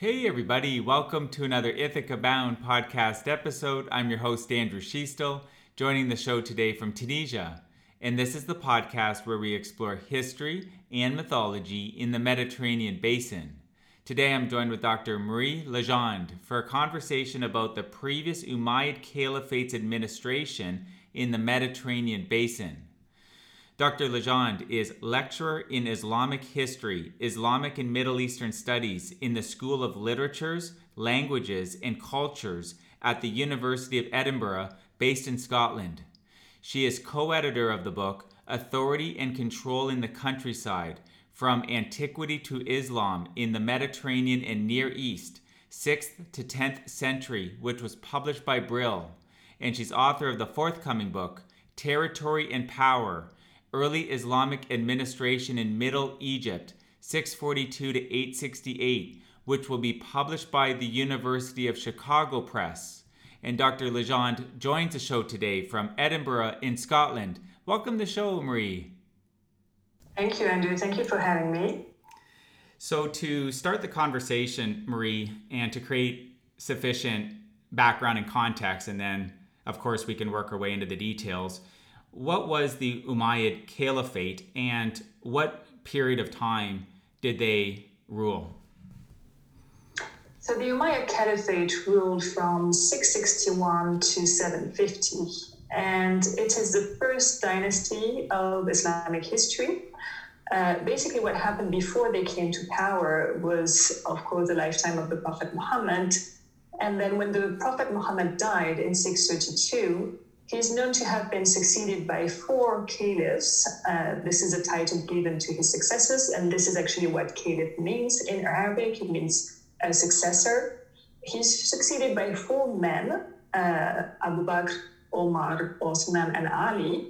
Hey, everybody, welcome to another Ithaca Bound podcast episode. I'm your host, Andrew Schiestel, joining the show today from Tunisia. And this is the podcast where we explore history and mythology in the Mediterranean basin. Today I'm joined with Dr. Marie Legendre for a conversation about the previous Umayyad Caliphate's administration in the Mediterranean basin. Dr. Legendre is lecturer in Islamic history, Islamic and Middle Eastern studies in the School of Literatures, Languages, and Cultures at the University of Edinburgh, based in Scotland. She is co editor of the book Authority and Control in the Countryside From Antiquity to Islam in the Mediterranean and Near East, 6th to 10th century, which was published by Brill. And she's author of the forthcoming book, Territory and Power early Islamic administration in Middle Egypt, 642 to 868, which will be published by the University of Chicago Press. And Dr. Legendre joins the show today from Edinburgh in Scotland. Welcome to the show, Marie. Thank you, Andrew. Thank you for having me. So, to start the conversation, Marie, and to create sufficient background and context, and then, of course, we can work our way into the details what was the Umayyad Caliphate and what period of time did they rule? So the Umayyad Caliphate ruled from 661 to 750, and it is the first dynasty of Islamic history. Uh, basically, what happened before they came to power was, of course, the lifetime of the Prophet Muhammad. And then when the Prophet Muhammad died in 632, he is known to have been succeeded by four caliphs. Uh, this is a title given to his successors, and this is actually what caliph means in Arabic. It means a successor. He's succeeded by four men uh, Abu Bakr, Omar, Osman, and Ali.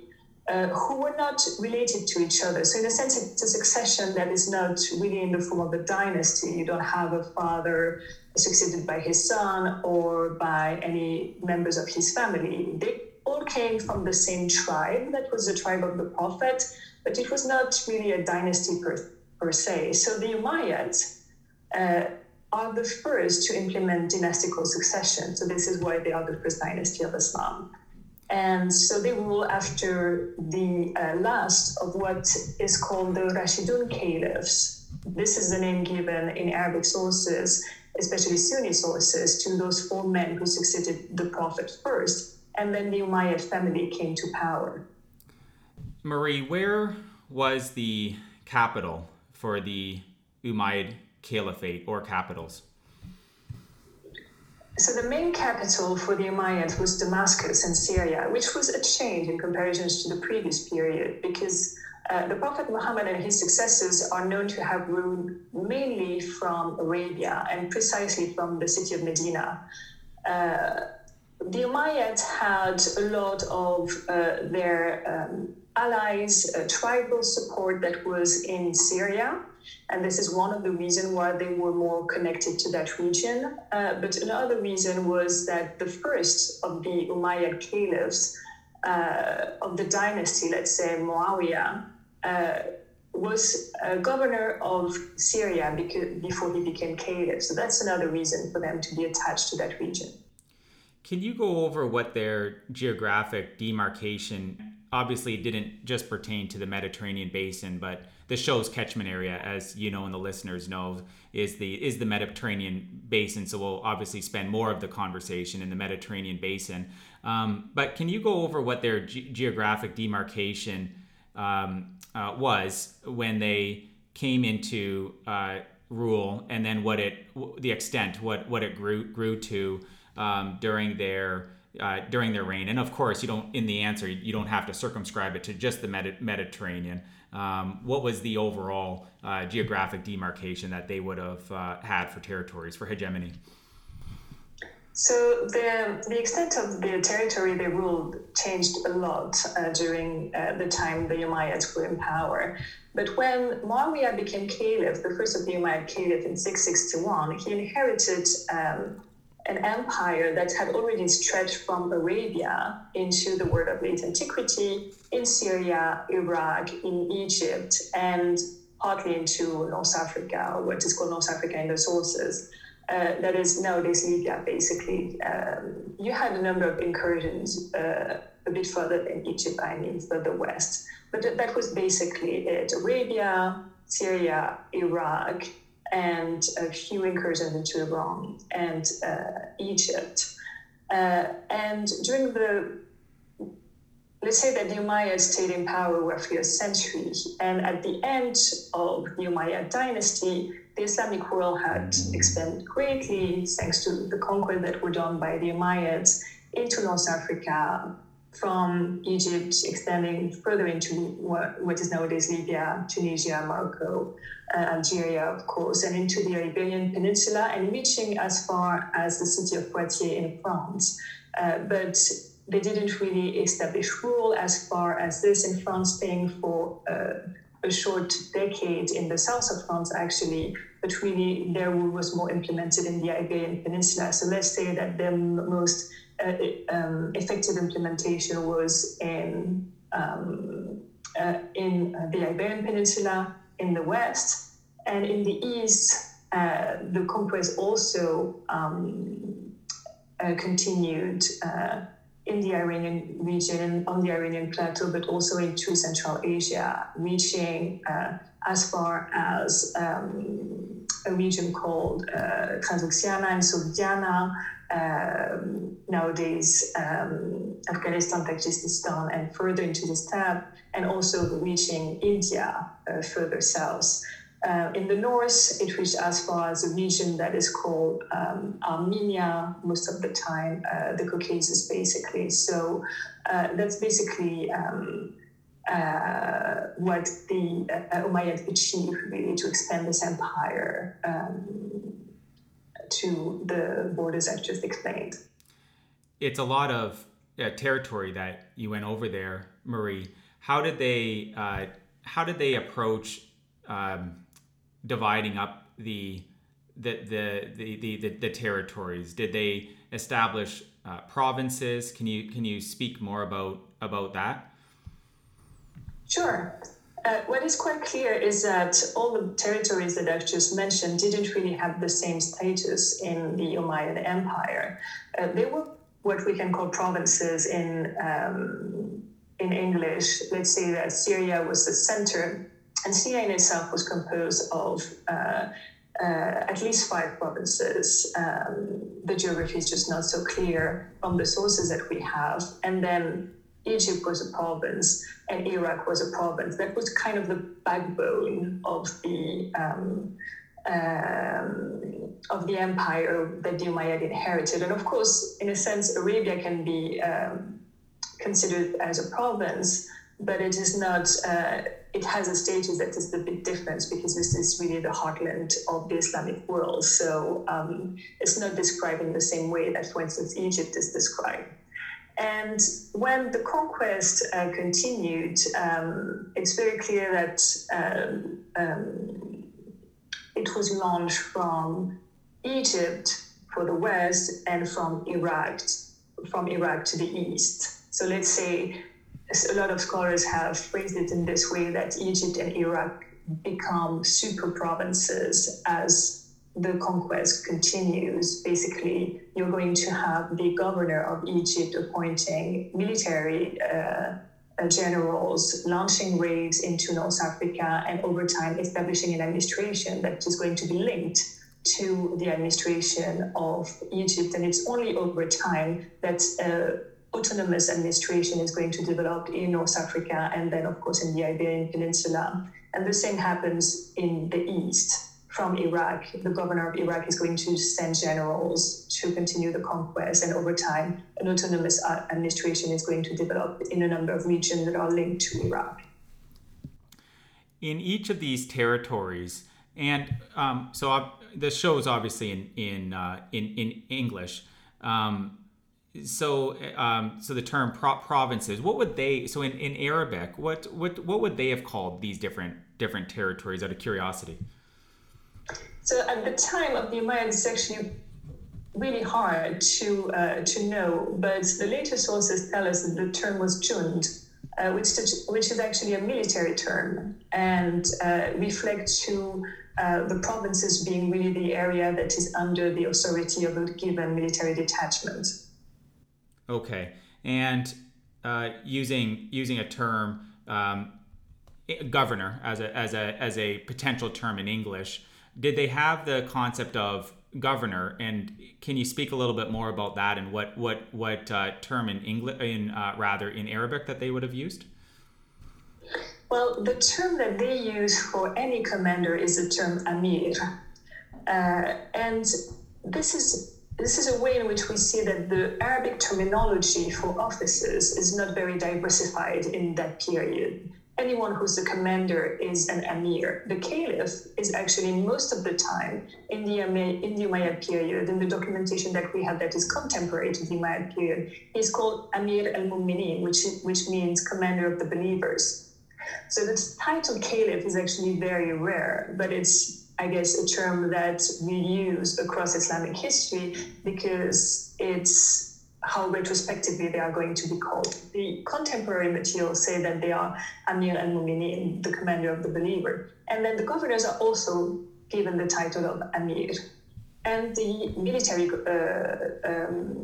Uh, who were not related to each other. So, in a sense, it's a succession that is not really in the form of a dynasty. You don't have a father succeeded by his son or by any members of his family. They all came from the same tribe. That was the tribe of the Prophet, but it was not really a dynasty per, per se. So the Umayyads uh, are the first to implement dynastical succession. So this is why they are the first dynasty of Islam. And so they rule after the uh, last of what is called the Rashidun caliphs. This is the name given in Arabic sources, especially Sunni sources, to those four men who succeeded the Prophet first and then the Umayyad family came to power. Marie, where was the capital for the Umayyad Caliphate or capitals? So the main capital for the Umayyads was Damascus in Syria, which was a change in comparison to the previous period because uh, the Prophet Muhammad and his successors are known to have ruled mainly from Arabia and precisely from the city of Medina. Uh, the Umayyads had a lot of uh, their um, allies, uh, tribal support that was in Syria. And this is one of the reasons why they were more connected to that region. Uh, but another reason was that the first of the Umayyad caliphs uh, of the dynasty, let's say Muawiyah, uh, was a governor of Syria because, before he became caliph. So that's another reason for them to be attached to that region. Can you go over what their geographic demarcation obviously didn't just pertain to the Mediterranean basin, but the show's catchment area, as you know and the listeners know, is the is the Mediterranean basin. So we'll obviously spend more of the conversation in the Mediterranean basin. Um, but can you go over what their ge- geographic demarcation um, uh, was when they came into uh, rule, and then what it the extent what what it grew grew to? Um, during their uh, during their reign. And of course, you don't in the answer you don't have to circumscribe it to just the Medi- Mediterranean. Um, what was the overall uh, geographic demarcation that they would have uh, had for territories for hegemony? So the the extent of the territory they ruled changed a lot uh, during uh, the time the Umayyads were in power. But when Muawiyah became caliph, the first of the Umayyad caliph in 661, he inherited um, an empire that had already stretched from Arabia into the world of late antiquity, in Syria, Iraq, in Egypt, and partly into North Africa, what is called North Africa in the sources. uh, that is nowadays Libya, basically. Um, you had a number of incursions uh, a bit further than Egypt, I mean, further west. But th- that was basically it Arabia, Syria, Iraq, and a few incursions into Iran and uh, Egypt. Uh, and during the let's say that the Umayyads stayed in power roughly a century, and at the end of the Umayyad dynasty, the Islamic world had expanded greatly thanks to the conquest that were done by the Umayyads into North Africa, from Egypt extending further into what, what is nowadays Libya, Tunisia, Morocco, uh, Algeria, of course, and into the Iberian Peninsula and reaching as far as the city of Poitiers in France. Uh, but they didn't really establish rule as far as this in France, staying for uh, a short decade in the south of France, actually, but really their rule was more implemented in the Iberian Peninsula. So let's say that the most uh, um, effective implementation was in um, uh, in uh, the Iberian Peninsula in the west, and in the east, uh, the conquest also um, continued in the Iranian region, on the Iranian plateau, but also into Central Asia, reaching as far as um, a region called uh, Transoxiana and Sogdiana, um, nowadays um, Afghanistan, Tajikistan, and further into the steppe, and also reaching India uh, further south. Uh, in the north, it reached as far as a region that is called um, Armenia most of the time, uh, the Caucasus basically. So uh, that's basically um, uh, what the uh, Umayyads achieved really to expand this empire um, to the borders I've just explained. It's a lot of uh, territory that you went over there, Marie. How did they uh, how did they approach um, dividing up the the, the the, the, the, territories? Did they establish uh, provinces? Can you can you speak more about about that? Sure. Uh, what is quite clear is that all the territories that I've just mentioned didn't really have the same status in the Umayyad Empire. Uh, they were what we can call provinces in um, in English. Let's say that Syria was the center, and Syria in itself was composed of uh, uh, at least five provinces. Um, the geography is just not so clear from the sources that we have, and then Egypt was a province and Iraq was a province. That was kind of the backbone of the um, um, of the empire that the Umayyad inherited. And of course, in a sense, Arabia can be um, considered as a province, but it is not. Uh, it has a status that is the big difference because this is really the heartland of the Islamic world. So um, it's not described in the same way that, for instance, Egypt is described. And when the conquest uh, continued, um, it's very clear that um, um, it was launched from Egypt for the west and from Iraq, from Iraq to the east. So let's say a lot of scholars have phrased it in this way that Egypt and Iraq become super provinces as the conquest continues, basically, you're going to have the governor of Egypt appointing military uh, generals, launching raids into North Africa, and over time establishing an administration that is going to be linked to the administration of Egypt. And it's only over time that uh, autonomous administration is going to develop in North Africa and then, of course, in the Iberian Peninsula. And the same happens in the East from Iraq. The governor of Iraq is going to send generals to continue the conquest, and over time, an autonomous uh, administration is going to develop in a number of regions that are linked to Iraq. In each of these territories, and um, so uh, the show is obviously in in uh, in, in English. Um, so um, so the term pro- provinces what would they so in, in arabic what what what would they have called these different different territories out of curiosity so at the time of the Umayyads, it's actually really hard to uh, to know, but the later sources tell us that the term was jund, uh, which which is actually a military term and uh, reflects to uh, the provinces being really the area that is under the authority of a given military detachment. Okay, and uh, using using a term um, governor as a as a as a potential term in English, did they have the concept of governor? And can you speak a little bit more about that and what what what uh, term in English in uh, rather in Arabic that they would have used? Well, the term that they use for any commander is the term amir, uh, and this is this is a way in which we see that the Arabic terminology for officers is not very diversified in that period anyone who's the commander is an emir. The caliph is actually most of the time in the, in the Umayyad period, in the documentation that we have that is contemporary to the Umayyad period, he's called Amir al Muminin, which, which means commander of the believers. So the title caliph is actually very rare, but it's, I guess, a term that we use across Islamic history because it's how retrospectively they are going to be called. The contemporary materials say that they are Amir and Muminin, the commander of the believer. And then the governors are also given the title of Amir. And the military uh, um,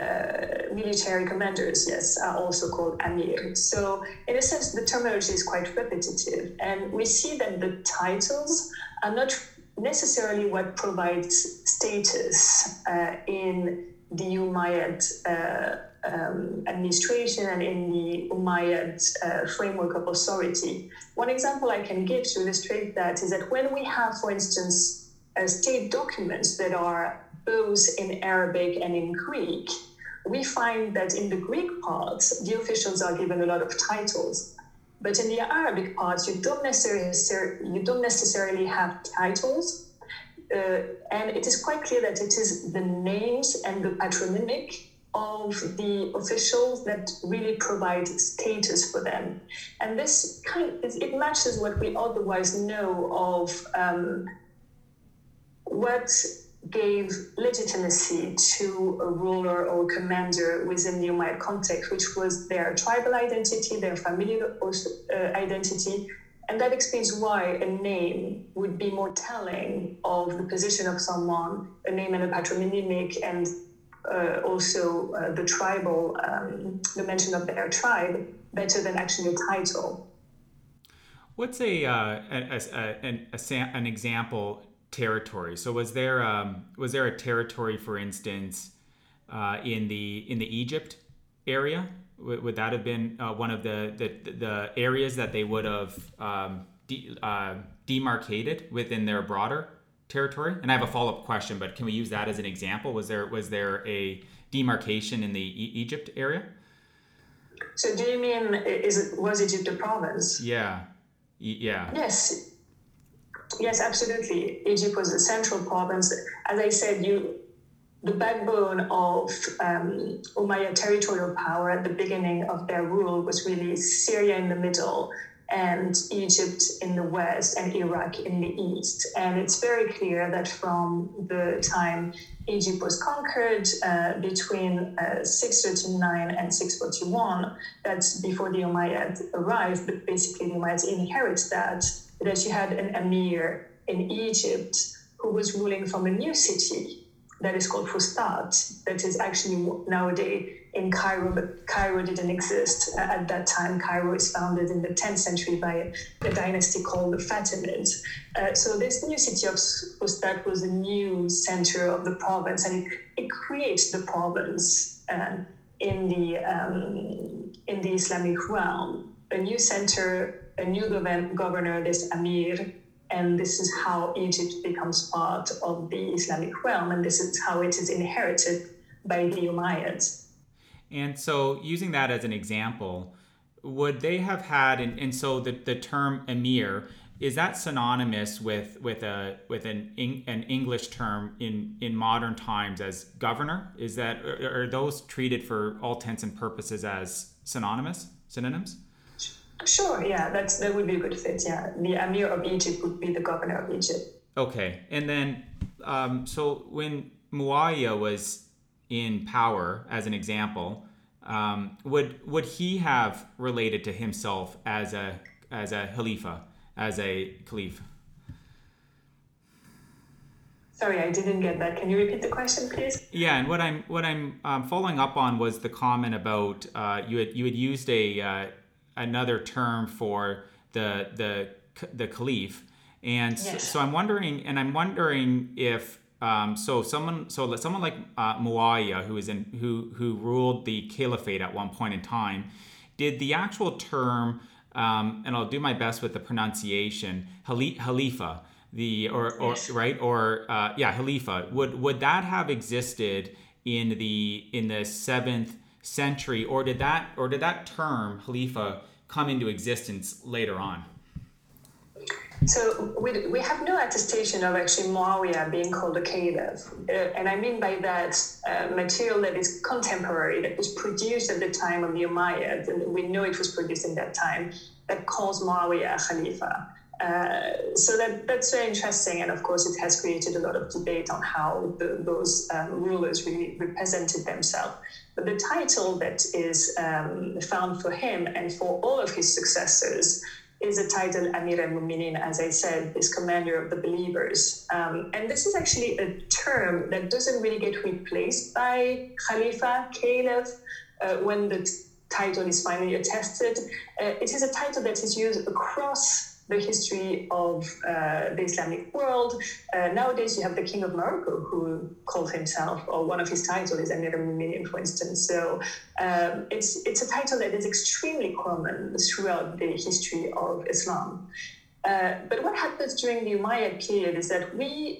uh, military commanders, yes, are also called Amir. So, in a sense, the terminology is quite repetitive. And we see that the titles are not necessarily what provides status uh, in the Umayyad uh, um, administration and in the Umayyad uh, framework of authority. One example I can give to illustrate that is that when we have, for instance, uh, state documents that are both in Arabic and in Greek, we find that in the Greek parts, the officials are given a lot of titles. But in the Arabic parts, you don't necessarily, you don't necessarily have titles, and it is quite clear that it is the names and the patronymic of the officials that really provide status for them. And this kind of, it matches what we otherwise know of um, what gave legitimacy to a ruler or commander within the Umayyad context, which was their tribal identity, their familial uh, identity, and that explains why a name would be more telling of the position of someone, a name and a patronymic, and uh, also uh, the tribal, um, the mention of their tribe, better than actually a title. What's a, uh, a, a, a, an example territory? So was there um, was there a territory, for instance, uh, in the in the Egypt area would, would that have been uh, one of the, the, the areas that they would have um, de- uh, demarcated within their broader territory? And I have a follow up question, but can we use that as an example? Was there was there a demarcation in the e- Egypt area? So do you mean is it was Egypt a province? Yeah, yeah. Yes, yes, absolutely. Egypt was a central province. As I said, you the backbone of um, Umayyad territorial power at the beginning of their rule was really Syria in the middle and Egypt in the west and Iraq in the east. And it's very clear that from the time Egypt was conquered uh, between uh, 639 and 641, that's before the Umayyad arrived, but basically the Umayyads inherit that, that you had an emir in Egypt who was ruling from a new city that is called Fustat, that is actually nowadays in Cairo, but Cairo didn't exist at that time. Cairo is founded in the 10th century by a dynasty called the Fatimids. Uh, so this new city of Fustat was a new center of the province, and it, it creates the province uh, in the um, in the Islamic realm. A new center, a new governor, this Amir, and this is how Egypt becomes part of the Islamic realm, and this is how it is inherited by the Umayyads. And so, using that as an example, would they have had, and, and so the, the term emir is that synonymous with with a with an an English term in in modern times as governor? Is that are those treated for all intents and purposes as synonymous synonyms? Sure, yeah, that's that would be a good fit. Yeah, the Emir of Egypt would be the governor of Egypt. Okay, and then um, so when Muawiyah was in power, as an example, um, would would he have related to himself as a as a Khalifa, as a Caliph? Sorry, I didn't get that. Can you repeat the question, please? Yeah, and what I'm what I'm um, following up on was the comment about uh, you had you had used a uh, another term for the the the caliph, and yes. so, so, I'm wondering, and I'm wondering if um, so someone so someone like uh, Muawiyah, who is in who who ruled the caliphate at one point in time, did the actual term, um, and I'll do my best with the pronunciation, Halifa the or, or yes. right or uh, yeah Khalifa would would that have existed in the in the seventh century or did that or did that term Khalifa come into existence later on? So we, we have no attestation of actually Muawiyah being called a caliph. Uh, and I mean by that uh, material that is contemporary, that was produced at the time of the Umayyads, and we know it was produced in that time, that calls Muawiyah a Khalifa. Uh, so that that's very interesting, and of course, it has created a lot of debate on how the, those um, rulers really represented themselves. But the title that is um, found for him and for all of his successors is the title Amir al Muminin, as I said, this commander of the believers. Um, and this is actually a term that doesn't really get replaced by Khalifa, Caliph, uh, when the title is finally attested. Uh, it is a title that is used across the history of uh, the Islamic world. Uh, nowadays, you have the King of Morocco who calls himself, or one of his titles is Amir al-Mu'minin, for instance. So um, it's it's a title that is extremely common throughout the history of Islam. Uh, but what happens during the Umayyad period is that we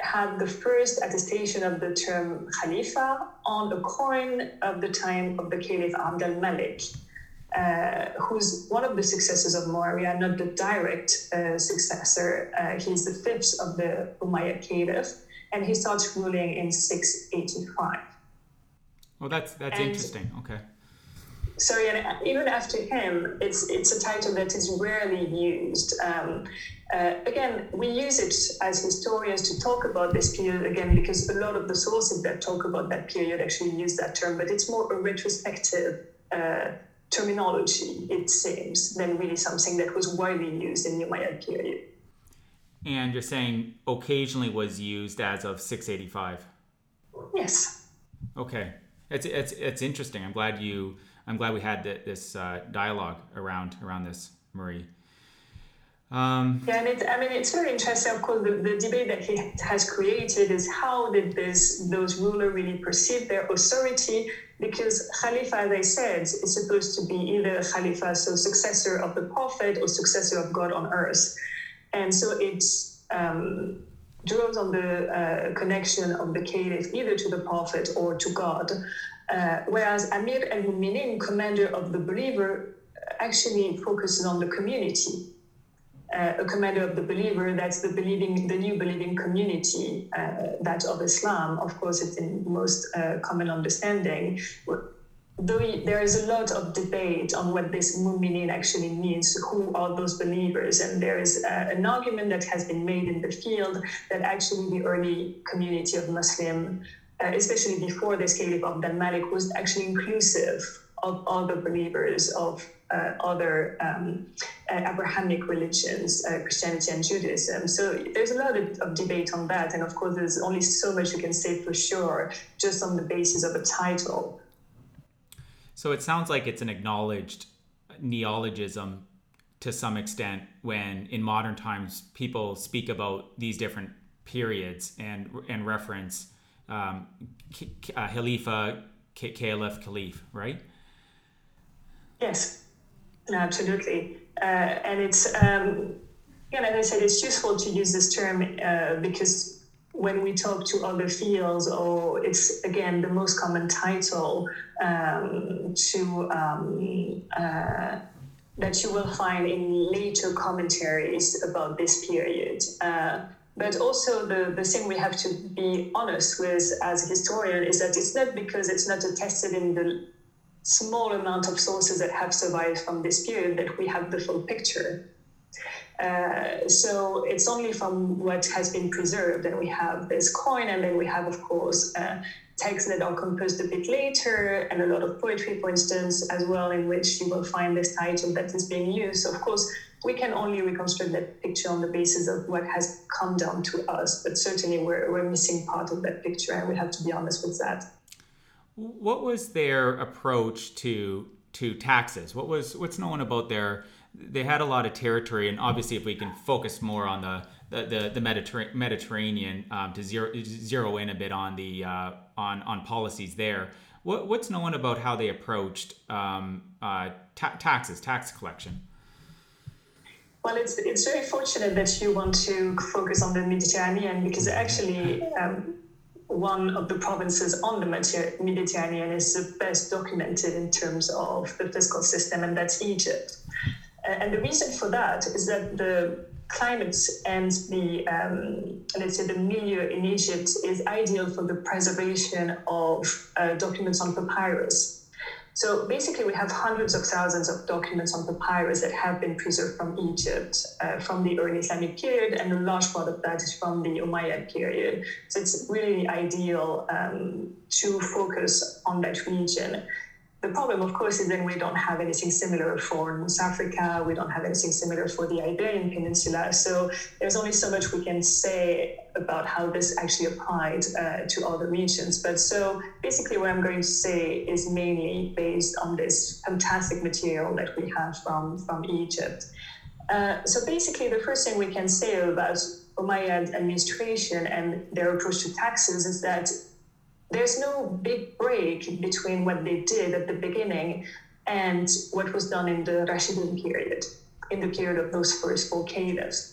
had the first attestation of the term Khalifa on a coin of the time of the Caliph Abd al-Malik uh, who's one of the successors of Muawiyah, not the direct uh, successor. Uh, he's the fifth of the Umayyad Caliph, and he starts ruling in 685. Well, that's that's and, interesting. Okay. So and even after him, it's it's a title that is rarely used. Um, uh, again, we use it as historians to talk about this period again because a lot of the sources that talk about that period actually use that term, but it's more a retrospective uh, terminology, it seems, than really something that was widely used in the Umayyad period. And you're saying occasionally was used as of 685? Yes. Okay. It's, it's, it's interesting. I'm glad you, I'm glad we had this uh, dialogue around, around this, Marie. Um, yeah, and it, I mean, it's very interesting. Of course, the, the debate that he has created is how did this those rulers really perceive their authority? Because Khalifa, as I said, is supposed to be either Khalifa, so successor of the Prophet, or successor of God on earth, and so it um, draws on the uh, connection of the Caliph either to the Prophet or to God. Uh, whereas Amir al Muminin, commander of the believer, actually focuses on the community a commander of the believer, that's the believing, the new believing community, uh, that of Islam. Of course, it's in most uh, common understanding. Though there is a lot of debate on what this mu'minin actually means, who are those believers, and there is uh, an argument that has been made in the field that actually the early community of Muslim, uh, especially before the Caliph of Abd Malik, was actually inclusive of other believers of uh, other um, uh, Abrahamic religions, uh, Christianity and Judaism. So there's a lot of, of, debate on that. And of course, there's only so much you can say for sure just on the basis of a title. So it sounds like it's an acknowledged neologism to some extent when in modern times people speak about these different periods and and reference um, uh, Khalifa, Caliph, Caliph, right? Yes. Absolutely. Uh, and it's, um, again, as I said, it's useful to use this term uh, because when we talk to other fields, or it's again the most common title um, to um, uh, that you will find in later commentaries about this period. Uh, but also the, the thing we have to be honest with as a historian is that it's not because it's not attested in the small amount of sources that have survived from this period that we have the full picture. Uh, so it's only from what has been preserved, and we have this coin, and then we have, of course, uh, texts that are composed a bit later, and a lot of poetry, for instance, as well, in which you will find this title that is being used. So of course, we can only reconstruct that picture on the basis of what has come down to us. But certainly, we're, we're missing part of that picture, and we have to be honest with that. What was their approach to to taxes? What was what's known about their? They had a lot of territory, and obviously, if we can focus more on the the, the, Mediterranean, Mediterranean um, to zero, zero in a bit on the uh, on on policies there. What, what's known about how they approached um, uh, ta- taxes, tax collection? Well, it's, it's very fortunate that you want to focus on the Mediterranean because actually um, one of the provinces on the Mediterranean is the best documented in terms of the fiscal system, and that's Egypt. And the reason for that is that the climate and the um, let's say the milieu in Egypt is ideal for the preservation of uh, documents on papyrus. So basically, we have hundreds of thousands of documents on papyrus that have been preserved from Egypt uh, from the early Islamic period, and a large part of that is from the Umayyad period. So it's really ideal um, to focus on that region. The problem, of course, is then we don't have anything similar for North Africa. We don't have anything similar for the Iberian Peninsula. So there's only so much we can say about how this actually applied uh, to other regions. But so basically, what I'm going to say is mainly based on this fantastic material that we have from, from Egypt. Uh, so basically, the first thing we can say about Umayyad administration and their approach to taxes is that there's no big break between what they did at the beginning and what was done in the Rashidun period, in the period of those first four caliphs.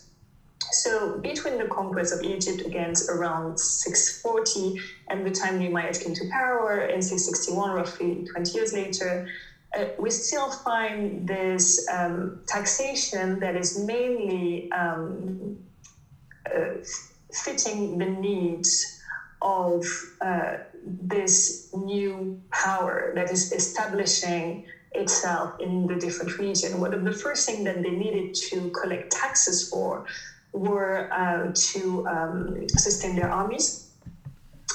So between the conquest of Egypt against around 640 and the time the Umayyads came to power in 661, roughly 20 years later, uh, we still find this um, taxation that is mainly um, uh, fitting the needs of uh, this new power that is establishing itself in the different region. One of the first things that they needed to collect taxes for were uh, to um, sustain their armies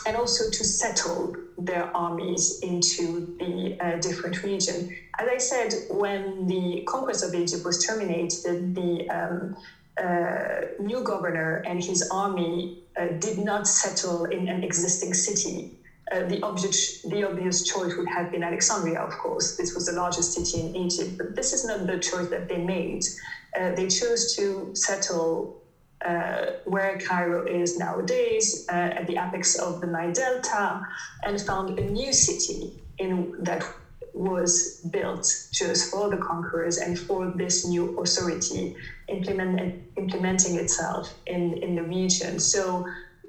and also to settle their armies into the uh, different region. As I said, when the conquest of Egypt was terminated, the um, uh, new governor and his army uh, did not settle in an existing city. Uh, the, obvious, the obvious choice would have been Alexandria, of course. This was the largest city in Egypt, but this is not the choice that they made. Uh, they chose to settle uh, where Cairo is nowadays, uh, at the apex of the Nile Delta, and found a new city in that was built just for the conquerors and for this new authority implement, implementing itself in, in the region. So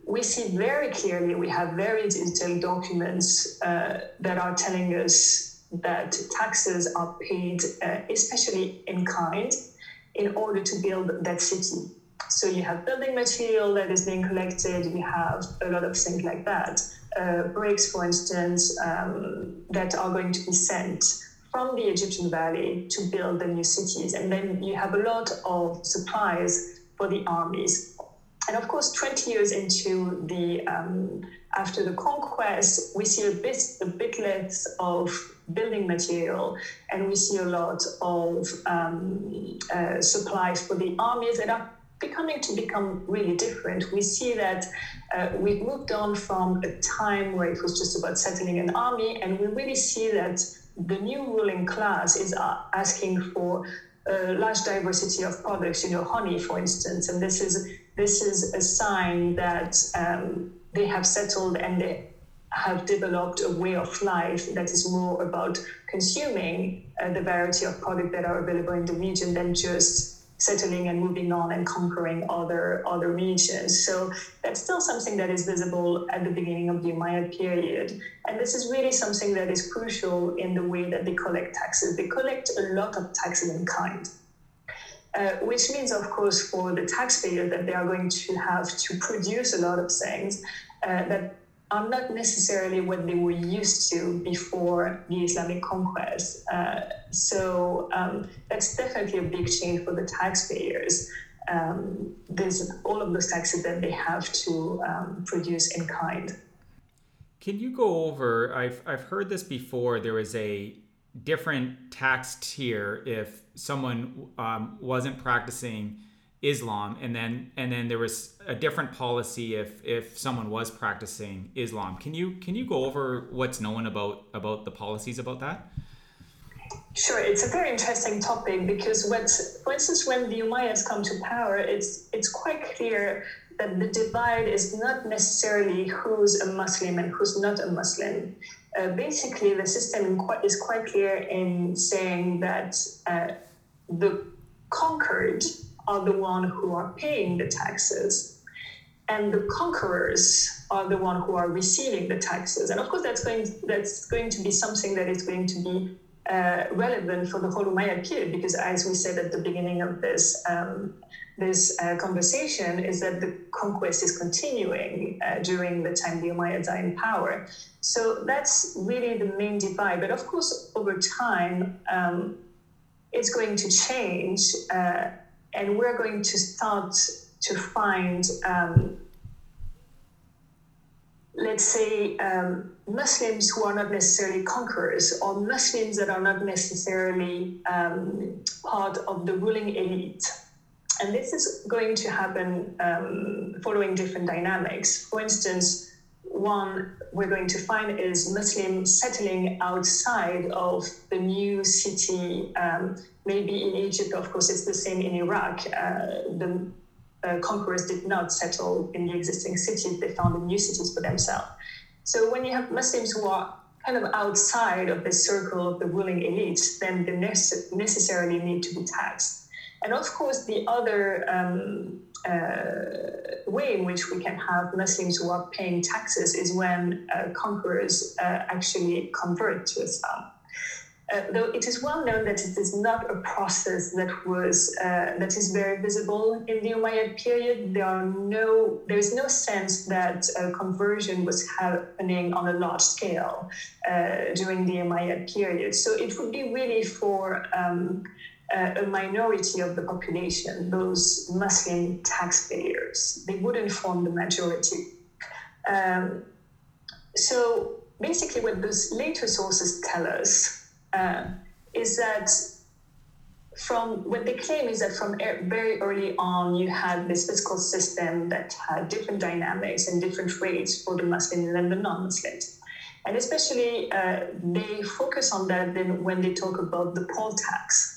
we see very clearly, we have very detailed documents uh, that are telling us that taxes are paid, uh, especially in kind, in order to build that city. So you have building material that is being collected, you have a lot of things like that. Uh, bricks, for instance, um, that are going to be sent from the Egyptian valley to build the new cities. And then you have a lot of supplies for the armies. And of course, 20 years into the um, after the conquest, we see a bit a bit less of building material, and we see a lot of um, uh, supplies for the armies that are becoming to become really different. We see that uh, we've moved on from a time where it was just about settling an army, and we really see that the new ruling class is uh, asking for a large diversity of products, you know, honey, for instance, and this is this is a sign that um, they have settled and they have developed a way of life that is more about consuming uh, the variety of products that are available in the region than just settling and moving on and conquering other other regions. So that's still something that is visible at the beginning of the Umayyad period. And this is really something that is crucial in the way that they collect taxes. They collect a lot of taxes in kind. Uh, which means, of course, for the taxpayer that they are going to have to produce a lot of things uh, that are not necessarily what they were used to before the Islamic conquest. Uh, so um, that's definitely a big change for the taxpayers. Um, there's all of those taxes that they have to um, produce in kind. Can you go over? I've I've heard this before. There is a different tax tier if someone um, wasn't practicing Islam, and then and then there was a different policy if if someone was practicing Islam. Can you can you go over what's known about about the policies about that? Sure, it's a very interesting topic because what, for instance, when the Umayyads come to power, it's it's quite clear that the divide is not necessarily who's a Muslim and who's not a Muslim. Uh, basically, the system is quite clear in saying that uh, the conquered are the one who are paying the taxes and the conquerors are the one who are receiving the taxes. And of course that's going that's going to be something that is going to be uh, relevant for the whole Umayyad period because as we said at the beginning of this um, this uh, conversation is that the conquest is continuing uh, during the time the Umayyads are in power. So that's really the main divide. But of course, over time, um, it's going to change. Uh, and we're going to start to find, um, let's say, um, Muslims who are not necessarily conquerors or Muslims that are not necessarily um, part of the ruling elite. And this is going to happen um, following different dynamics. For instance, one we're going to find is Muslims settling outside of the new city um, maybe in Egypt, of course, it's the same in Iraq. Uh, the uh, conquerors did not settle in the existing cities, they found new cities for themselves. So when you have Muslims who are kind of outside of the circle of the ruling elite, then they necessarily need to be taxed. And of course, the other um, uh, way in which we can have Muslims who are paying taxes is when uh, conquerors uh, actually convert to Islam. Uh, though it is well known that it is not a process that was uh, that is very visible in the Umayyad period. There are no there is no sense that conversion was happening on a large scale uh, during the Umayyad period. So it would be really for um, a minority of the population, those Muslim taxpayers. They wouldn't form the majority. Um, so basically, what those later sources tell us uh, is that from what they claim is that from very early on you had this fiscal system that had different dynamics and different rates for the Muslims and the non-Muslims. And especially uh, they focus on that then when they talk about the poll tax.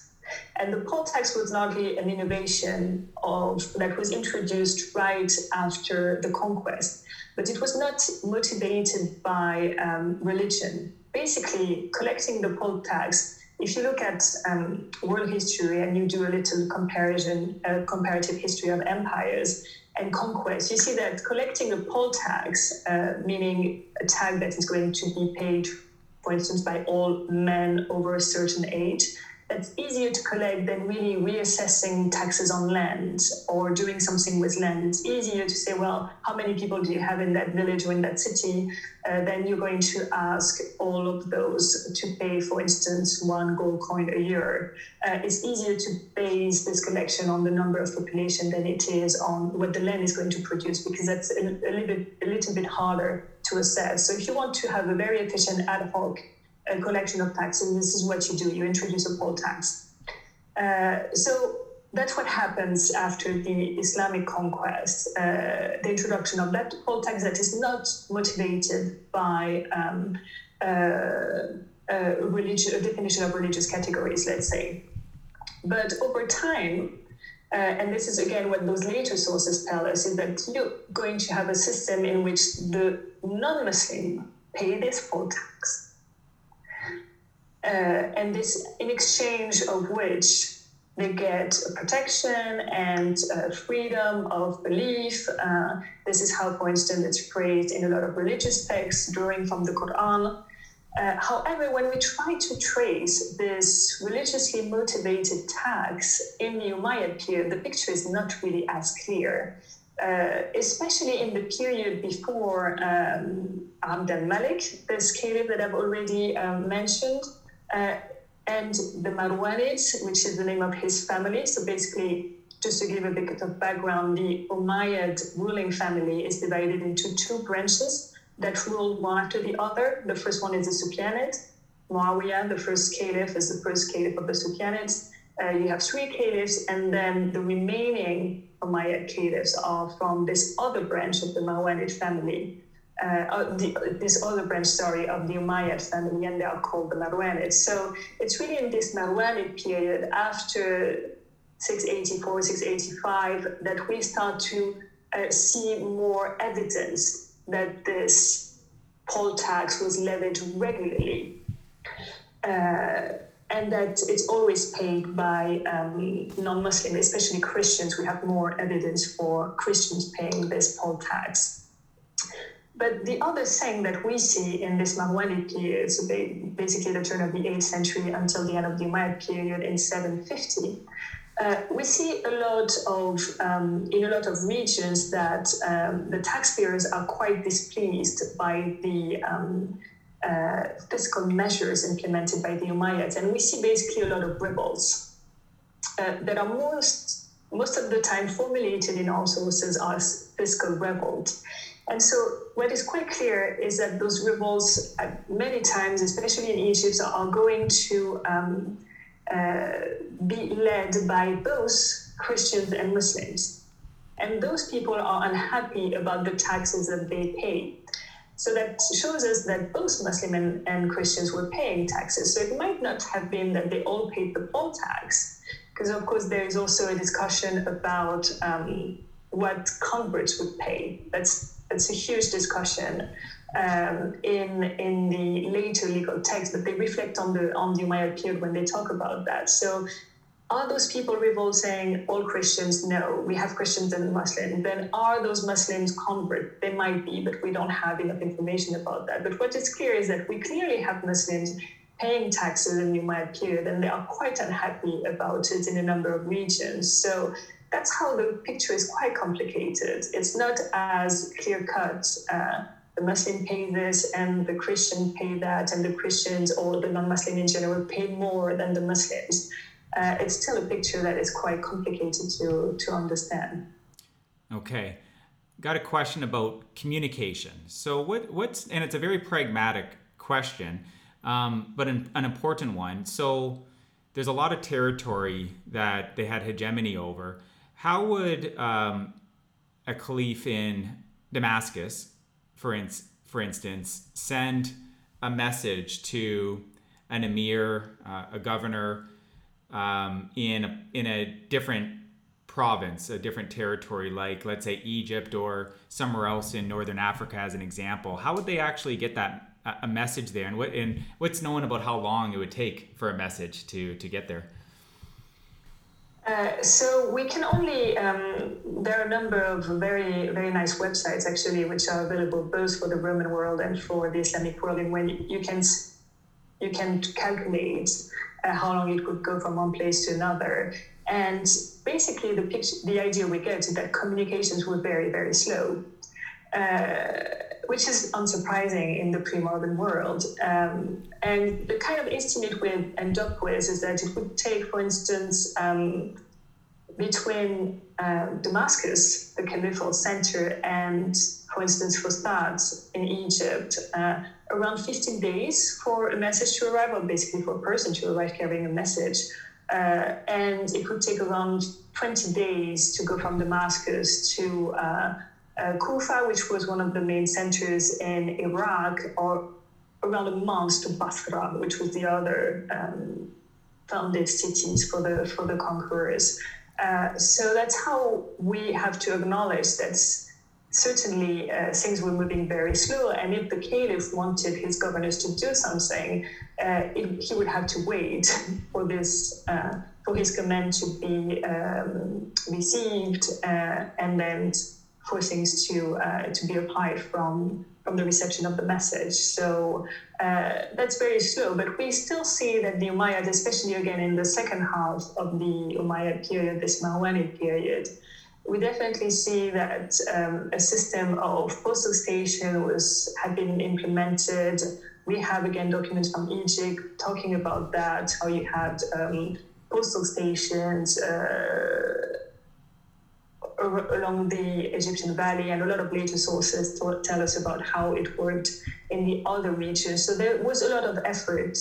And the poll tax was largely an innovation of that was introduced right after the conquest, but it was not motivated by um, religion. Basically collecting the poll tax if you look at um, world history and you do a little comparison, uh, comparative history of empires and conquest, you see that collecting a poll tax, uh, meaning a tax that is going to be paid, for instance, by all men over a certain age, it's easier to collect than really reassessing taxes on land or doing something with land. It's easier to say, well, how many people do you have in that village or in that city? Uh, then you're going to ask all of those to pay, for instance, one gold coin a year. Uh, it's easier to base this collection on the number of population than it is on what the land is going to produce because that's a, a little bit a little bit harder to assess. So if you want to have a very efficient ad hoc a collection of taxes. This is what you do. You introduce a poll tax. Uh, so that's what happens after the Islamic conquest, uh, the introduction of that poll tax that is not motivated by um, uh, a, religious, a definition of religious categories, let's say. But over time, uh, and this is again what those later sources tell us, is that you're going to have a system in which the non Muslim pay this poll tax uh, and this in exchange of which they get protection and uh, freedom of belief. Uh, this is how, for instance, it's phrased in a lot of religious texts, drawing from the Quran. Uh, however, when we try to trace this religiously motivated tax in the Umayyad period, the picture is not really as clear. Uh, especially in the period before um, Abd al-Malik, this caliph that I've already um, mentioned, uh, and the Marwanids, which is the name of his family. So basically, just to give a bit of background, the Umayyad ruling family is divided into two branches that rule one after the other. The first one is the Sufyanid, Muawiyah, the first caliph, is the first caliph of the Sufyanids. Uh, you have three caliphs, and then the remaining Umayyad caliphs are from this other branch of the Marwanid family. Uh, the, this other branch, story of the Umayyad family, and they are called the Marwanids. So it's really in this Marwanid period after 684, 685 that we start to uh, see more evidence that this poll tax was levied regularly. Uh, and that it's always paid by um, non-Muslim, especially Christians. We have more evidence for Christians paying this poll tax. But the other thing that we see in this Marwanid period, basically the turn of the 8th century until the end of the Umayyad period in 750, uh, we see a lot of um, in a lot of regions that um, the taxpayers are quite displeased by the um, uh, fiscal measures implemented by the Umayyads, and we see basically a lot of rebels uh, that are most most of the time formulated in our sources as fiscal revolt. And so, what is quite clear is that those revolts, uh, many times, especially in Egypt, are going to um, uh, be led by both Christians and Muslims. And those people are unhappy about the taxes that they pay. So that shows us that both Muslim and, and Christians were paying taxes. So it might not have been that they all paid the poll tax, because of course there is also a discussion about um, what converts would pay. That's that's a huge discussion um, in in the later legal text, but they reflect on the on the Umayyad period when they talk about that. So are those people revolting all Christians? No, we have Christians and Muslims. Then are those Muslims convert? They might be, but we don't have enough information about that. But what is clear is that we clearly have Muslims paying taxes in the Umayyad period, and they are quite unhappy about it in a number of regions. So that's how the picture is quite complicated. It's not as clear cut. Uh, the Muslim pay this and the Christian pay that, and the Christians or the non Muslim in general pay more than the Muslims uh, it's still a picture that is quite complicated to, to understand. Okay. Got a question about communication. So, what, what's, and it's a very pragmatic question, um, but an, an important one. So, there's a lot of territory that they had hegemony over. How would um, a caliph in Damascus, for, in, for instance, send a message to an emir, uh, a governor, um, in a, in a different province, a different territory, like let's say Egypt or somewhere else in northern Africa, as an example, how would they actually get that a message there, and what and what's known about how long it would take for a message to to get there? Uh, so we can only um, there are a number of very very nice websites actually which are available both for the Roman world and for the Islamic world, and when you can you can calculate uh, how long it could go from one place to another. And basically, the picture, the idea we get is that communications were very, very slow, uh, which is unsurprising in the pre-modern world. Um, and the kind of estimate we end up with is that it would take, for instance, um, between uh, Damascus, the caliphal center, and, for instance, Fustat in Egypt, uh, around 15 days for a message to arrive, or basically for a person to arrive carrying a message. Uh, and it would take around 20 days to go from Damascus to uh, Kufa, which was one of the main centers in Iraq, or around a month to Basra, which was the other um, founded cities for the for the conquerors. Uh, so that's how we have to acknowledge that certainly uh, things were moving very slow. And if the caliph wanted his governors to do something, uh, it, he would have to wait for this, uh, for his command to be um, received, uh, and then things to uh, to be applied from from the reception of the message. So uh, that's very slow. But we still see that the Umayyad, especially again in the second half of the Umayyad period, this Marwanid period we definitely see that um, a system of postal station was had been implemented. We have again documents from Egypt talking about that. How you had um, postal stations uh, along the Egyptian valley, and a lot of later sources tell us about how it worked in the other regions. So there was a lot of effort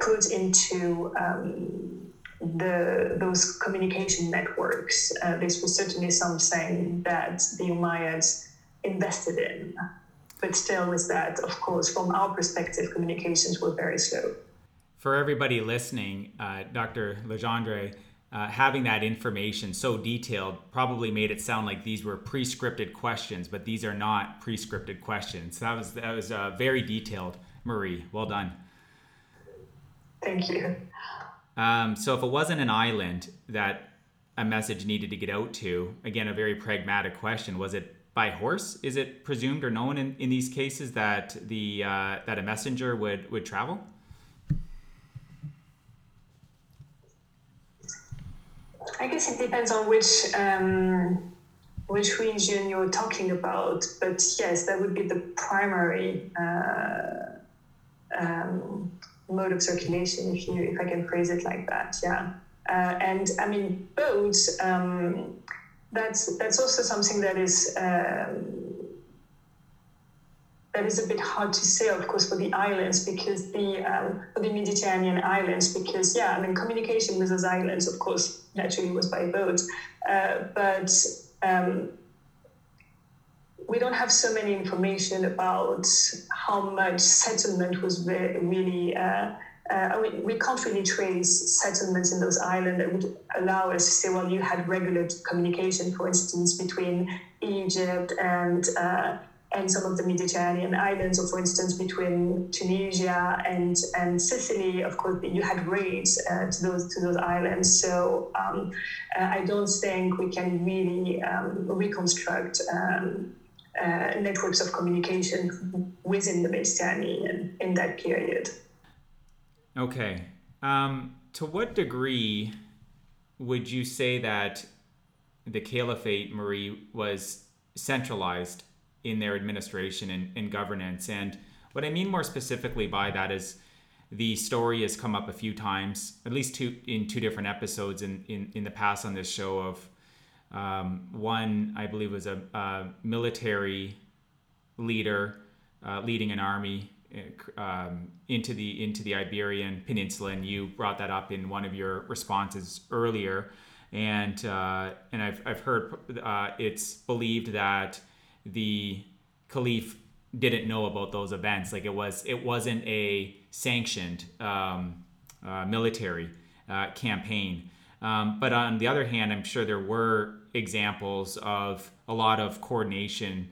put into um, the those communication networks. Uh, this was certainly something that the Umayyads invested in. But still, with that, of course, from our perspective, communications were very slow. For everybody listening, uh, Dr. Legendre, uh, having that information so detailed probably made it sound like these were pre-scripted questions, but these are not pre-scripted questions. That was that was uh, very detailed, Marie. Well done. Thank you. Um, so if it wasn't an island that a message needed to get out to, again, a very pragmatic question, was it by horse? Is it presumed or known in, in these cases that the uh, that a messenger would would travel? I guess it depends on which um, which region you're talking about, but yes, that would be the primary uh, um, mode of circulation, if you if I can phrase it like that. Yeah, uh, and I mean boats. Um, that's that's also something that is um, that is a bit hard to say, of course, for the islands because the um, for the Mediterranean islands because yeah, I mean communication with those islands, of course, naturally was by boat, uh, but um, we don't have so many information about how much settlement was really. Uh, uh, we, can't really trace settlements in those islands that would allow us to say, well, you had regular communication, for instance, between Egypt and uh, and some of the Mediterranean islands, or for instance, between Tunisia and, and Sicily, of course, you had raids uh, to those to those islands. So um, uh, I don't think we can really um, reconstruct um, uh, networks of communication within the Mediterranean in that period. Okay. Um, to what degree would you say that the caliphate, Marie, was centralized in their administration and, and governance. And what I mean more specifically by that is the story has come up a few times, at least two in two different episodes in, in, in the past on this show of um, one, I believe was a, a military leader uh, leading an army uh, um, into the into the Iberian Peninsula, and you brought that up in one of your responses earlier. And uh, and I've, I've heard uh, it's believed that the caliph didn't know about those events. Like it was, it wasn't a sanctioned um, uh, military uh, campaign. Um, but on the other hand, I'm sure there were examples of a lot of coordination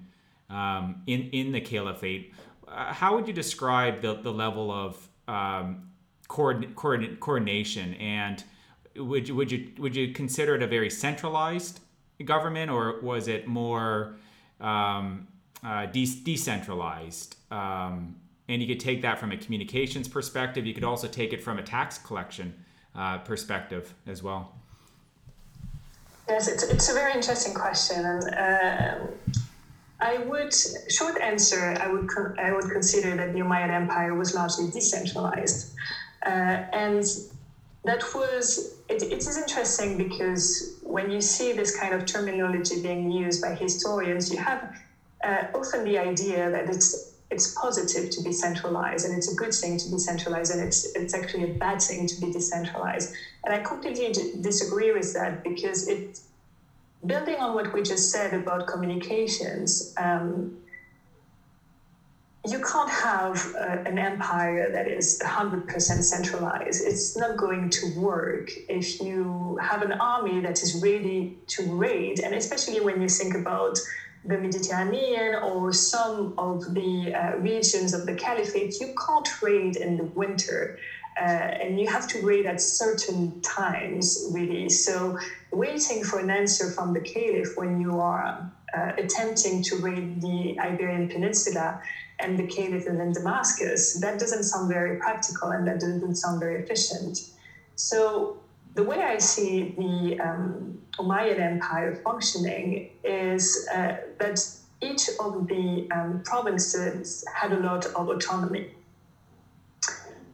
um, in in the caliphate. Uh, how would you describe the, the level of um, coordin- coordin- coordination and would you, would you would you consider it a very centralized government or was it more um, uh, de- decentralized. Um, and you could take that from a communications perspective. You could also take it from a tax collection uh, perspective as well. Yes, it's, it's a very interesting question. And uh, I would, short answer, I would, con- I would consider that the Umayyad Empire was largely decentralized. Uh, and that was it, it is interesting because when you see this kind of terminology being used by historians you have uh, often the idea that it's it's positive to be centralized and it's a good thing to be centralized and it's it's actually a bad thing to be decentralized. And i completely disagree with that because it building on what we just said about communications um, you can't have uh, an empire that is 100% centralized. It's not going to work if you have an army that is ready to raid, and especially when you think about the Mediterranean or some of the uh, regions of the caliphate, you can't raid in the winter. Uh, and you have to raid at certain times, really. So, waiting for an answer from the caliph when you are uh, attempting to raid the Iberian Peninsula and the caliph is in Damascus, that doesn't sound very practical and that doesn't sound very efficient. So the way I see the um, Umayyad Empire functioning is uh, that each of the um, provinces had a lot of autonomy.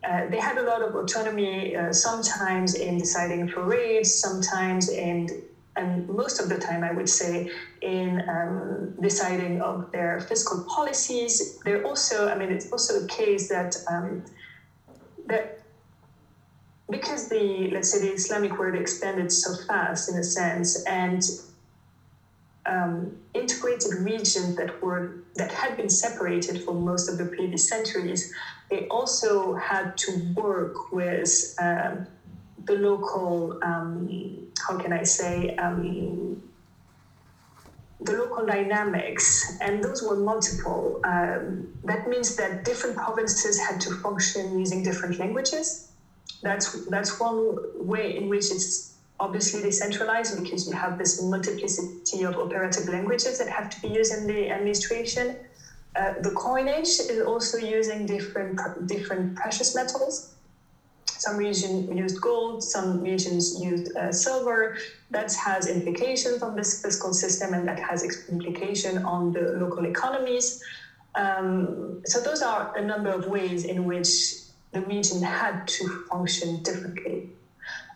Uh, they had a lot of autonomy, uh, sometimes in deciding for raids, sometimes in and most of the time, I would say, in um, deciding of their fiscal policies. They're also, I mean, it's also a case that um, that because the let's say the Islamic world expanded so fast in a sense, and um, integrated regions that were that had been separated for most of the previous centuries, they also had to work with um, the local, um, how can I say, um, the local dynamics, and those were multiple. Um, that means that different provinces had to function using different languages. That's that's one way in which it's obviously decentralized because you have this multiplicity of operative languages that have to be used in the administration. Uh, the coinage is also using different different precious metals. Some regions used gold, some regions used uh, silver. That has implications on this fiscal system, and that has implication on the local economies. Um, so those are a number of ways in which the region had to function differently.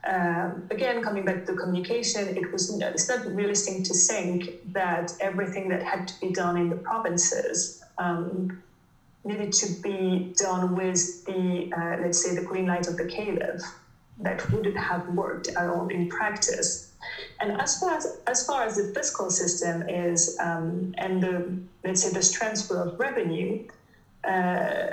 Um, again, coming back to communication, it was it's not realistic to think that everything that had to be done in the provinces um, needed to be done with the, uh, let's say, the green light of the caliph. That wouldn't have worked at all in practice. And as far as, as far as the fiscal system is, um, and the, let's say, this transfer of revenue, uh,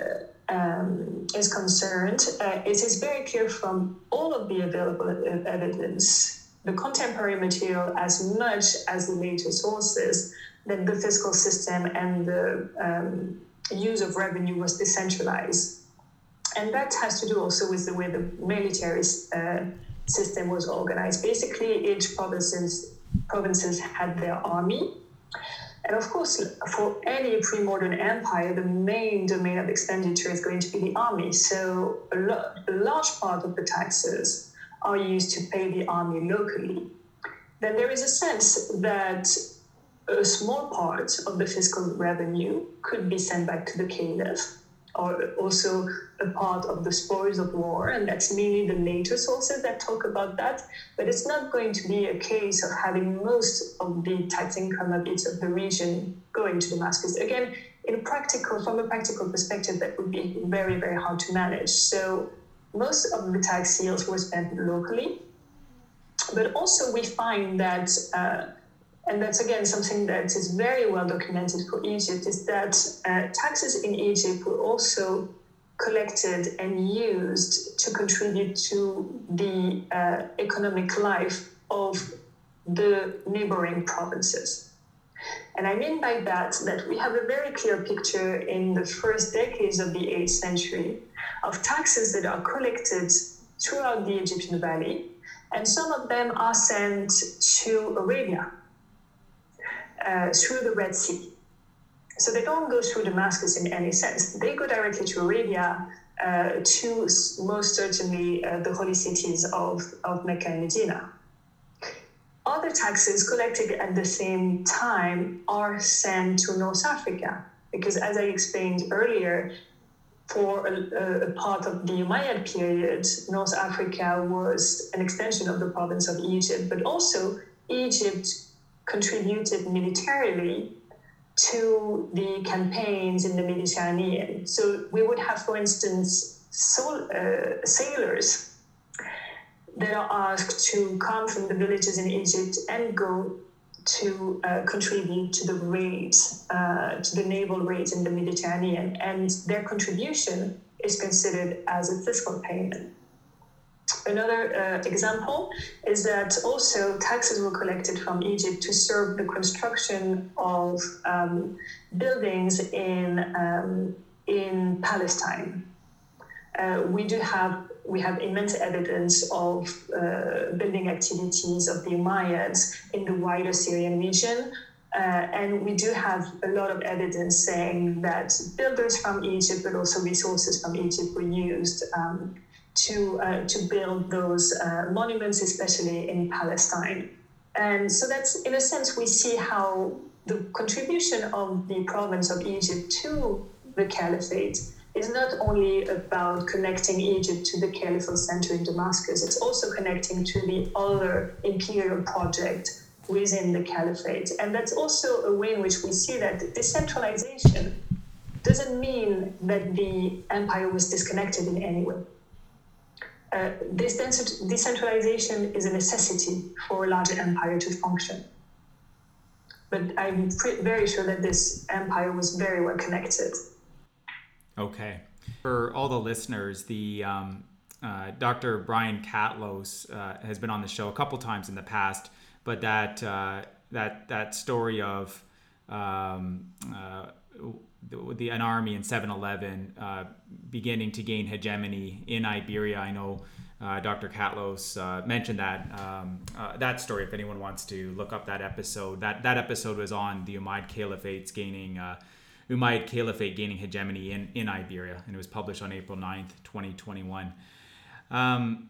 um, is concerned, uh, it is very clear from all of the available evidence, the contemporary material as much as the later sources, that the fiscal system and the um, use of revenue was decentralized. And that has to do also with the way the military uh, system was organized. Basically, each provinces, provinces had their army. And of course, for any pre modern empire, the main domain of expenditure is going to be the army. So, a, lo- a large part of the taxes are used to pay the army locally. Then there is a sense that a small part of the fiscal revenue could be sent back to the caliph, or also a part of the spoils of war, and that's mainly the later sources that talk about that. But it's not going to be a case of having most of the tax income of each of the region going to Damascus. Again, in practical, from a practical perspective, that would be very, very hard to manage. So most of the tax yields were spent locally. But also, we find that uh, and that's again something that is very well documented for Egypt, is that uh, taxes in Egypt were also collected and used to contribute to the uh, economic life of the neighboring provinces. And I mean by that that we have a very clear picture in the first decades of the 8th century of taxes that are collected throughout the Egyptian valley, and some of them are sent to Arabia uh, through the Red Sea. So they don't go through Damascus in any sense. They go directly to Arabia, uh, to most certainly uh, the holy cities of, of Mecca and Medina. Other taxes collected at the same time are sent to North Africa, because as I explained earlier, for a, a, part of the Umayyad period, North Africa was an extension of the province of Egypt, but also Egypt contributed militarily to the campaigns in the Mediterranean. So we would have, for instance, sol- uh, sailors that are asked to come from the villages in Egypt and go to uh, contribute to the raids, uh, to the naval raids in the Mediterranean, and their contribution is considered as a fiscal payment. Another uh, example is that also taxes were collected from Egypt to serve the construction of um, buildings in, um, in Palestine. Uh, we do have we have immense evidence of uh, building activities of the Umayyads in the wider Syrian region. Uh, and we do have a lot of evidence saying that builders from Egypt, but also resources from Egypt, were used um, to, uh, to build those uh, monuments, especially in Palestine. And so that's, in a sense, we see how the contribution of the province of Egypt to the caliphate is not only about connecting Egypt to the Caliphal Center in Damascus, it's also connecting to the other imperial project within the caliphate. And that's also a way in which we see that decentralization doesn't mean that the empire was disconnected in any way. Uh, this decentralization is a necessity for a larger empire to function. But I'm very sure that this empire was very well connected. Okay. For all the listeners, the um, uh, Dr. Brian Catlos uh, has been on the show a couple times in the past, but that uh, that that story of um, uh, the, the, an army in 711 uh, beginning to gain hegemony in Iberia. I know uh, Dr. Catlos uh, mentioned that um, uh, that story. If anyone wants to look up that episode, that that episode was on the Umayyad Caliphate's gaining uh, Umayyad Caliphate gaining hegemony in, in Iberia, and it was published on April 9th, 2021. Um,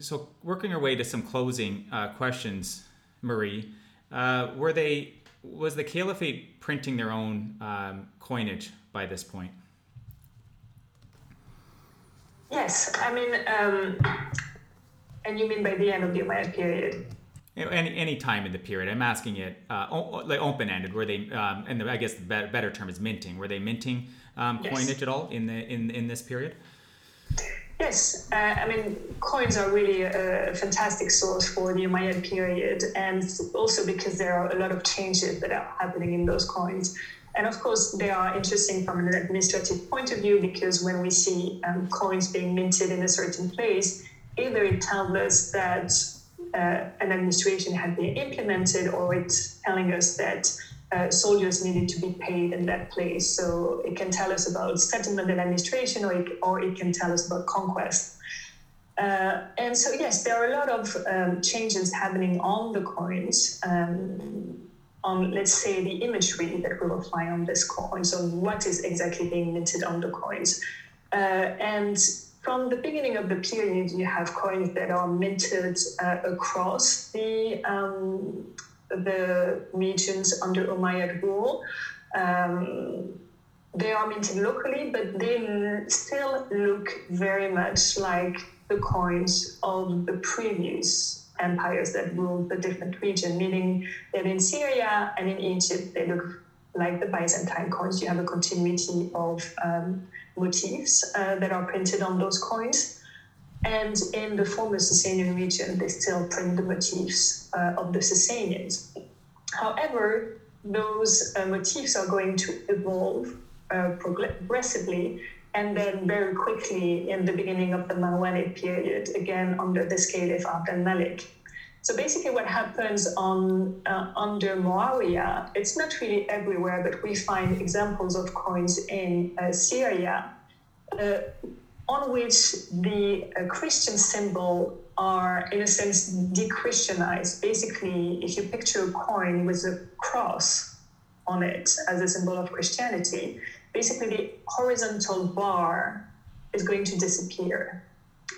so, working our way to some closing questions, Marie, were they was the Caliphate printing their own um, coinage by this point? Yes, I mean, um, and you mean by the end of the Umayyad period? Any, any time in the period. I'm asking it uh, like open ended. Were they, um, and the, I guess the better term is minting. Were they minting um, yes. coinage at all in the in in this period? Yes, uh, I mean, coins are really a, a fantastic source for the Umayyad period, and also because there are a lot of changes that are happening in those coins. And of course, they are interesting from an administrative point of view because when we see um, coins being minted in a certain place, either it tells us that uh, an administration had been implemented or it's telling us that uh, soldiers needed to be paid in that place. So it can tell us about settlement and administration, or it, or it can tell us about conquest. Uh, and so, yes, there are a lot of um, changes happening on the coins, um, on, let's say, the imagery that we will find on this coin. So, what is exactly being minted on the coins? Uh, and from the beginning of the period, you have coins that are minted uh, across the um, the regions under Umayyad rule. Um, they are minted locally, but they still look very much like the coins of the previous empires that ruled the different region, meaning that in Syria and in Egypt, they look like the Byzantine coins. You have a continuity of um, motifs uh, that are printed on those coins. And in the former Sasanian region, they still print the motifs uh, of the Sasanians. However, those uh, motifs are going to evolve uh, progressively and then very quickly in the beginning of the Marwanid period, again under the Caliph Abd al-Malik. So basically what happens on uh, under Muawiyah, it's not really everywhere, but we find examples of coins in uh, Syria uh, on which the uh, Christian symbol are, in a sense, de-Christianized. Basically, if you picture a coin with a cross on it as a symbol of Christianity, basically the horizontal bar is going to disappear.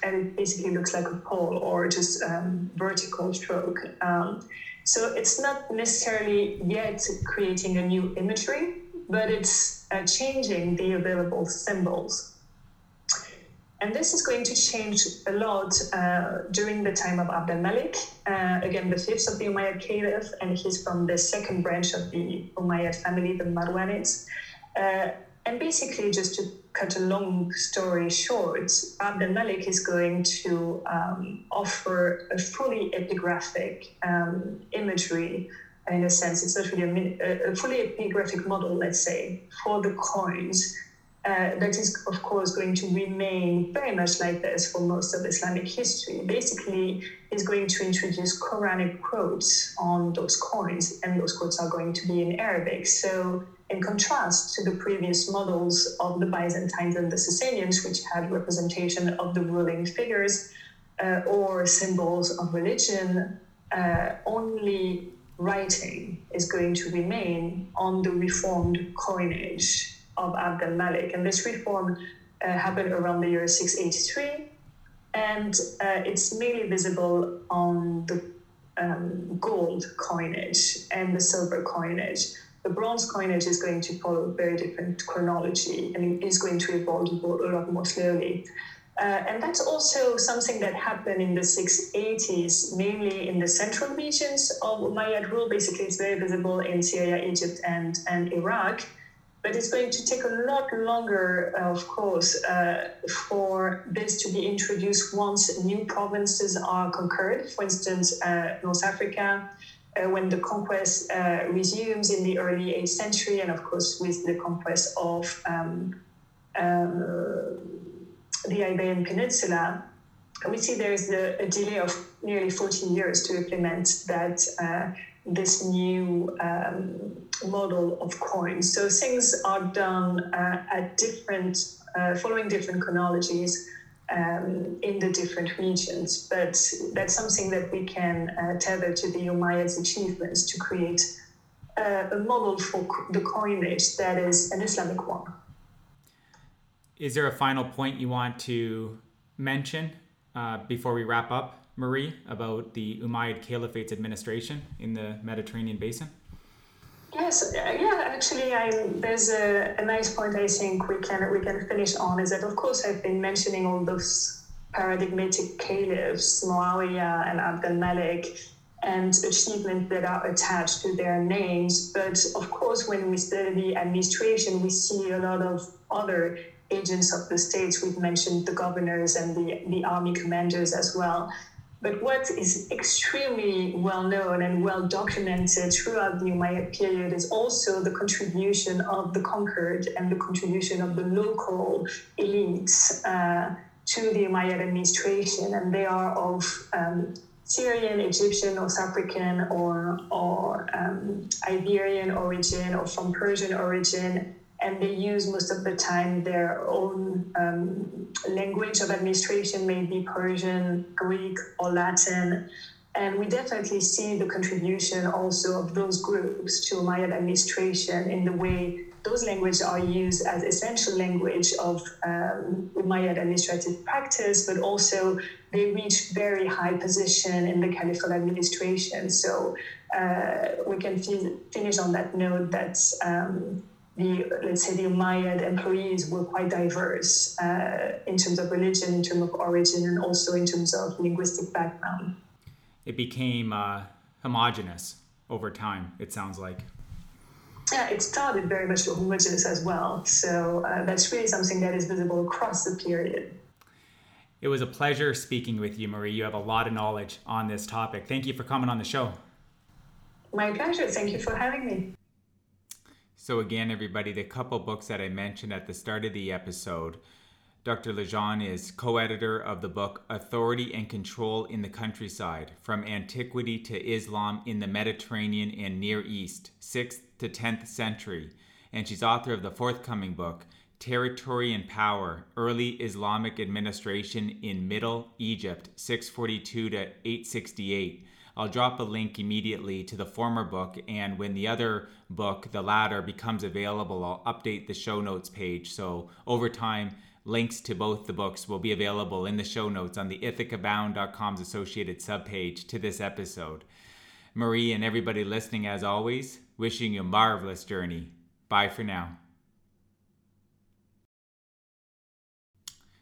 And it basically looks like a pole or just um, vertical stroke. Um, so it's not necessarily yet creating a new imagery, but it's uh, changing the available symbols. And this is going to change a lot uh, during the time of Abd al-Malik. Uh, again, the fifth of the Umayyad Caliph, and he's from the second branch of the Umayyad family, the Marwanids. Uh, and basically, just to cut a long story short, Abd al-Malik is going to um, offer a fully epigraphic um, imagery in a sense. It's not really a, a fully epigraphic model, let's say, for the coins uh, that is, of course, going to remain very much like this for most of Islamic history. Basically, is going to introduce Quranic quotes on those coins, and those quotes are going to be in Arabic. So, in contrast to the previous models of the Byzantines and the Sasanians, which had representation of the ruling figures uh, or symbols of religion, uh, only writing is going to remain on the reformed coinage of Abd al-Malik. And this reform uh, happened around the year 683. And uh, it's mainly visible on the um, gold coinage and the silver coinage. the bronze coinage is going to follow a very different chronology and is going to evolve a lot more slowly. Uh, and that's also something that happened in the 680s, mainly in the central regions of Umayyad rule. Basically, it's very visible in Syria, Egypt, and, and Iraq. But it's going to take a lot longer, uh, of course, uh, for this to be introduced once new provinces are conquered. For instance, uh, North Africa, uh, when the conquest uh, resumes in the early 8th century, and of course, with the conquest of um, the Iberian Peninsula, we see there's a, a, delay of nearly 14 years to implement that uh, this new um, model of coins. So things are done uh, at different, uh, following different chronologies um, in the different regions. But that's something that we can uh, tether to the Umayyads' achievements to create uh, a model for the coinage that is an Islamic one is there a final point you want to mention uh, before we wrap up, Marie, about the Umayyad Caliphate's administration in the Mediterranean basin? Yes, uh, yeah. Actually, I, there's a, a, nice point I think we can we can finish on is that of course I've been mentioning all those paradigmatic caliphs, Muawiyah and Abd al-Malik, and achievements that are attached to their names. But of course, when we study the administration, we see a lot of other agents of the states. We've mentioned the governors and the, the army commanders as well. But what is extremely well known and well documented throughout the Umayyad period is also the contribution of the conquered and the contribution of the local elites uh, to the Umayyad administration. And they are of um, Syrian, Egyptian, North African, or, or um, Iberian origin, or from Persian origin, and they use most of the time their own um, language of administration, maybe Persian, Greek, or Latin. And we definitely see the contribution also of those groups to Umayyad administration in the way those languages are used as essential language of um, administrative practice, but also they reach very high position in the caliphal administration. So uh, we can finish on that note that um, the let's say the Umayyad employees were quite diverse uh, in terms of religion, in terms of origin, and also in terms of linguistic background. It became uh, homogenous over time. It sounds like. Yeah, it started very much homogenous as well. So uh, that's really something that is visible across the period. It was a pleasure speaking with you, Marie. You have a lot of knowledge on this topic. Thank you for coming on the show. My pleasure. Thank you for having me. So, again, everybody, the couple books that I mentioned at the start of the episode, Dr. Legendre is co editor of the book Authority and Control in the Countryside From Antiquity to Islam in the Mediterranean and Near East, 6th to 10th Century. And she's author of the forthcoming book, Territory and Power Early Islamic Administration in Middle Egypt, 642 to 868 I'll drop a link immediately to the former book, and when the other book, the latter, becomes available, I'll update the show notes page. So over time, links to both the books will be available in the show notes on the ithacabound.com's associated subpage to this episode. Marie and everybody listening, as always, wishing you a marvelous journey. Bye for now.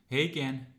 Hey again.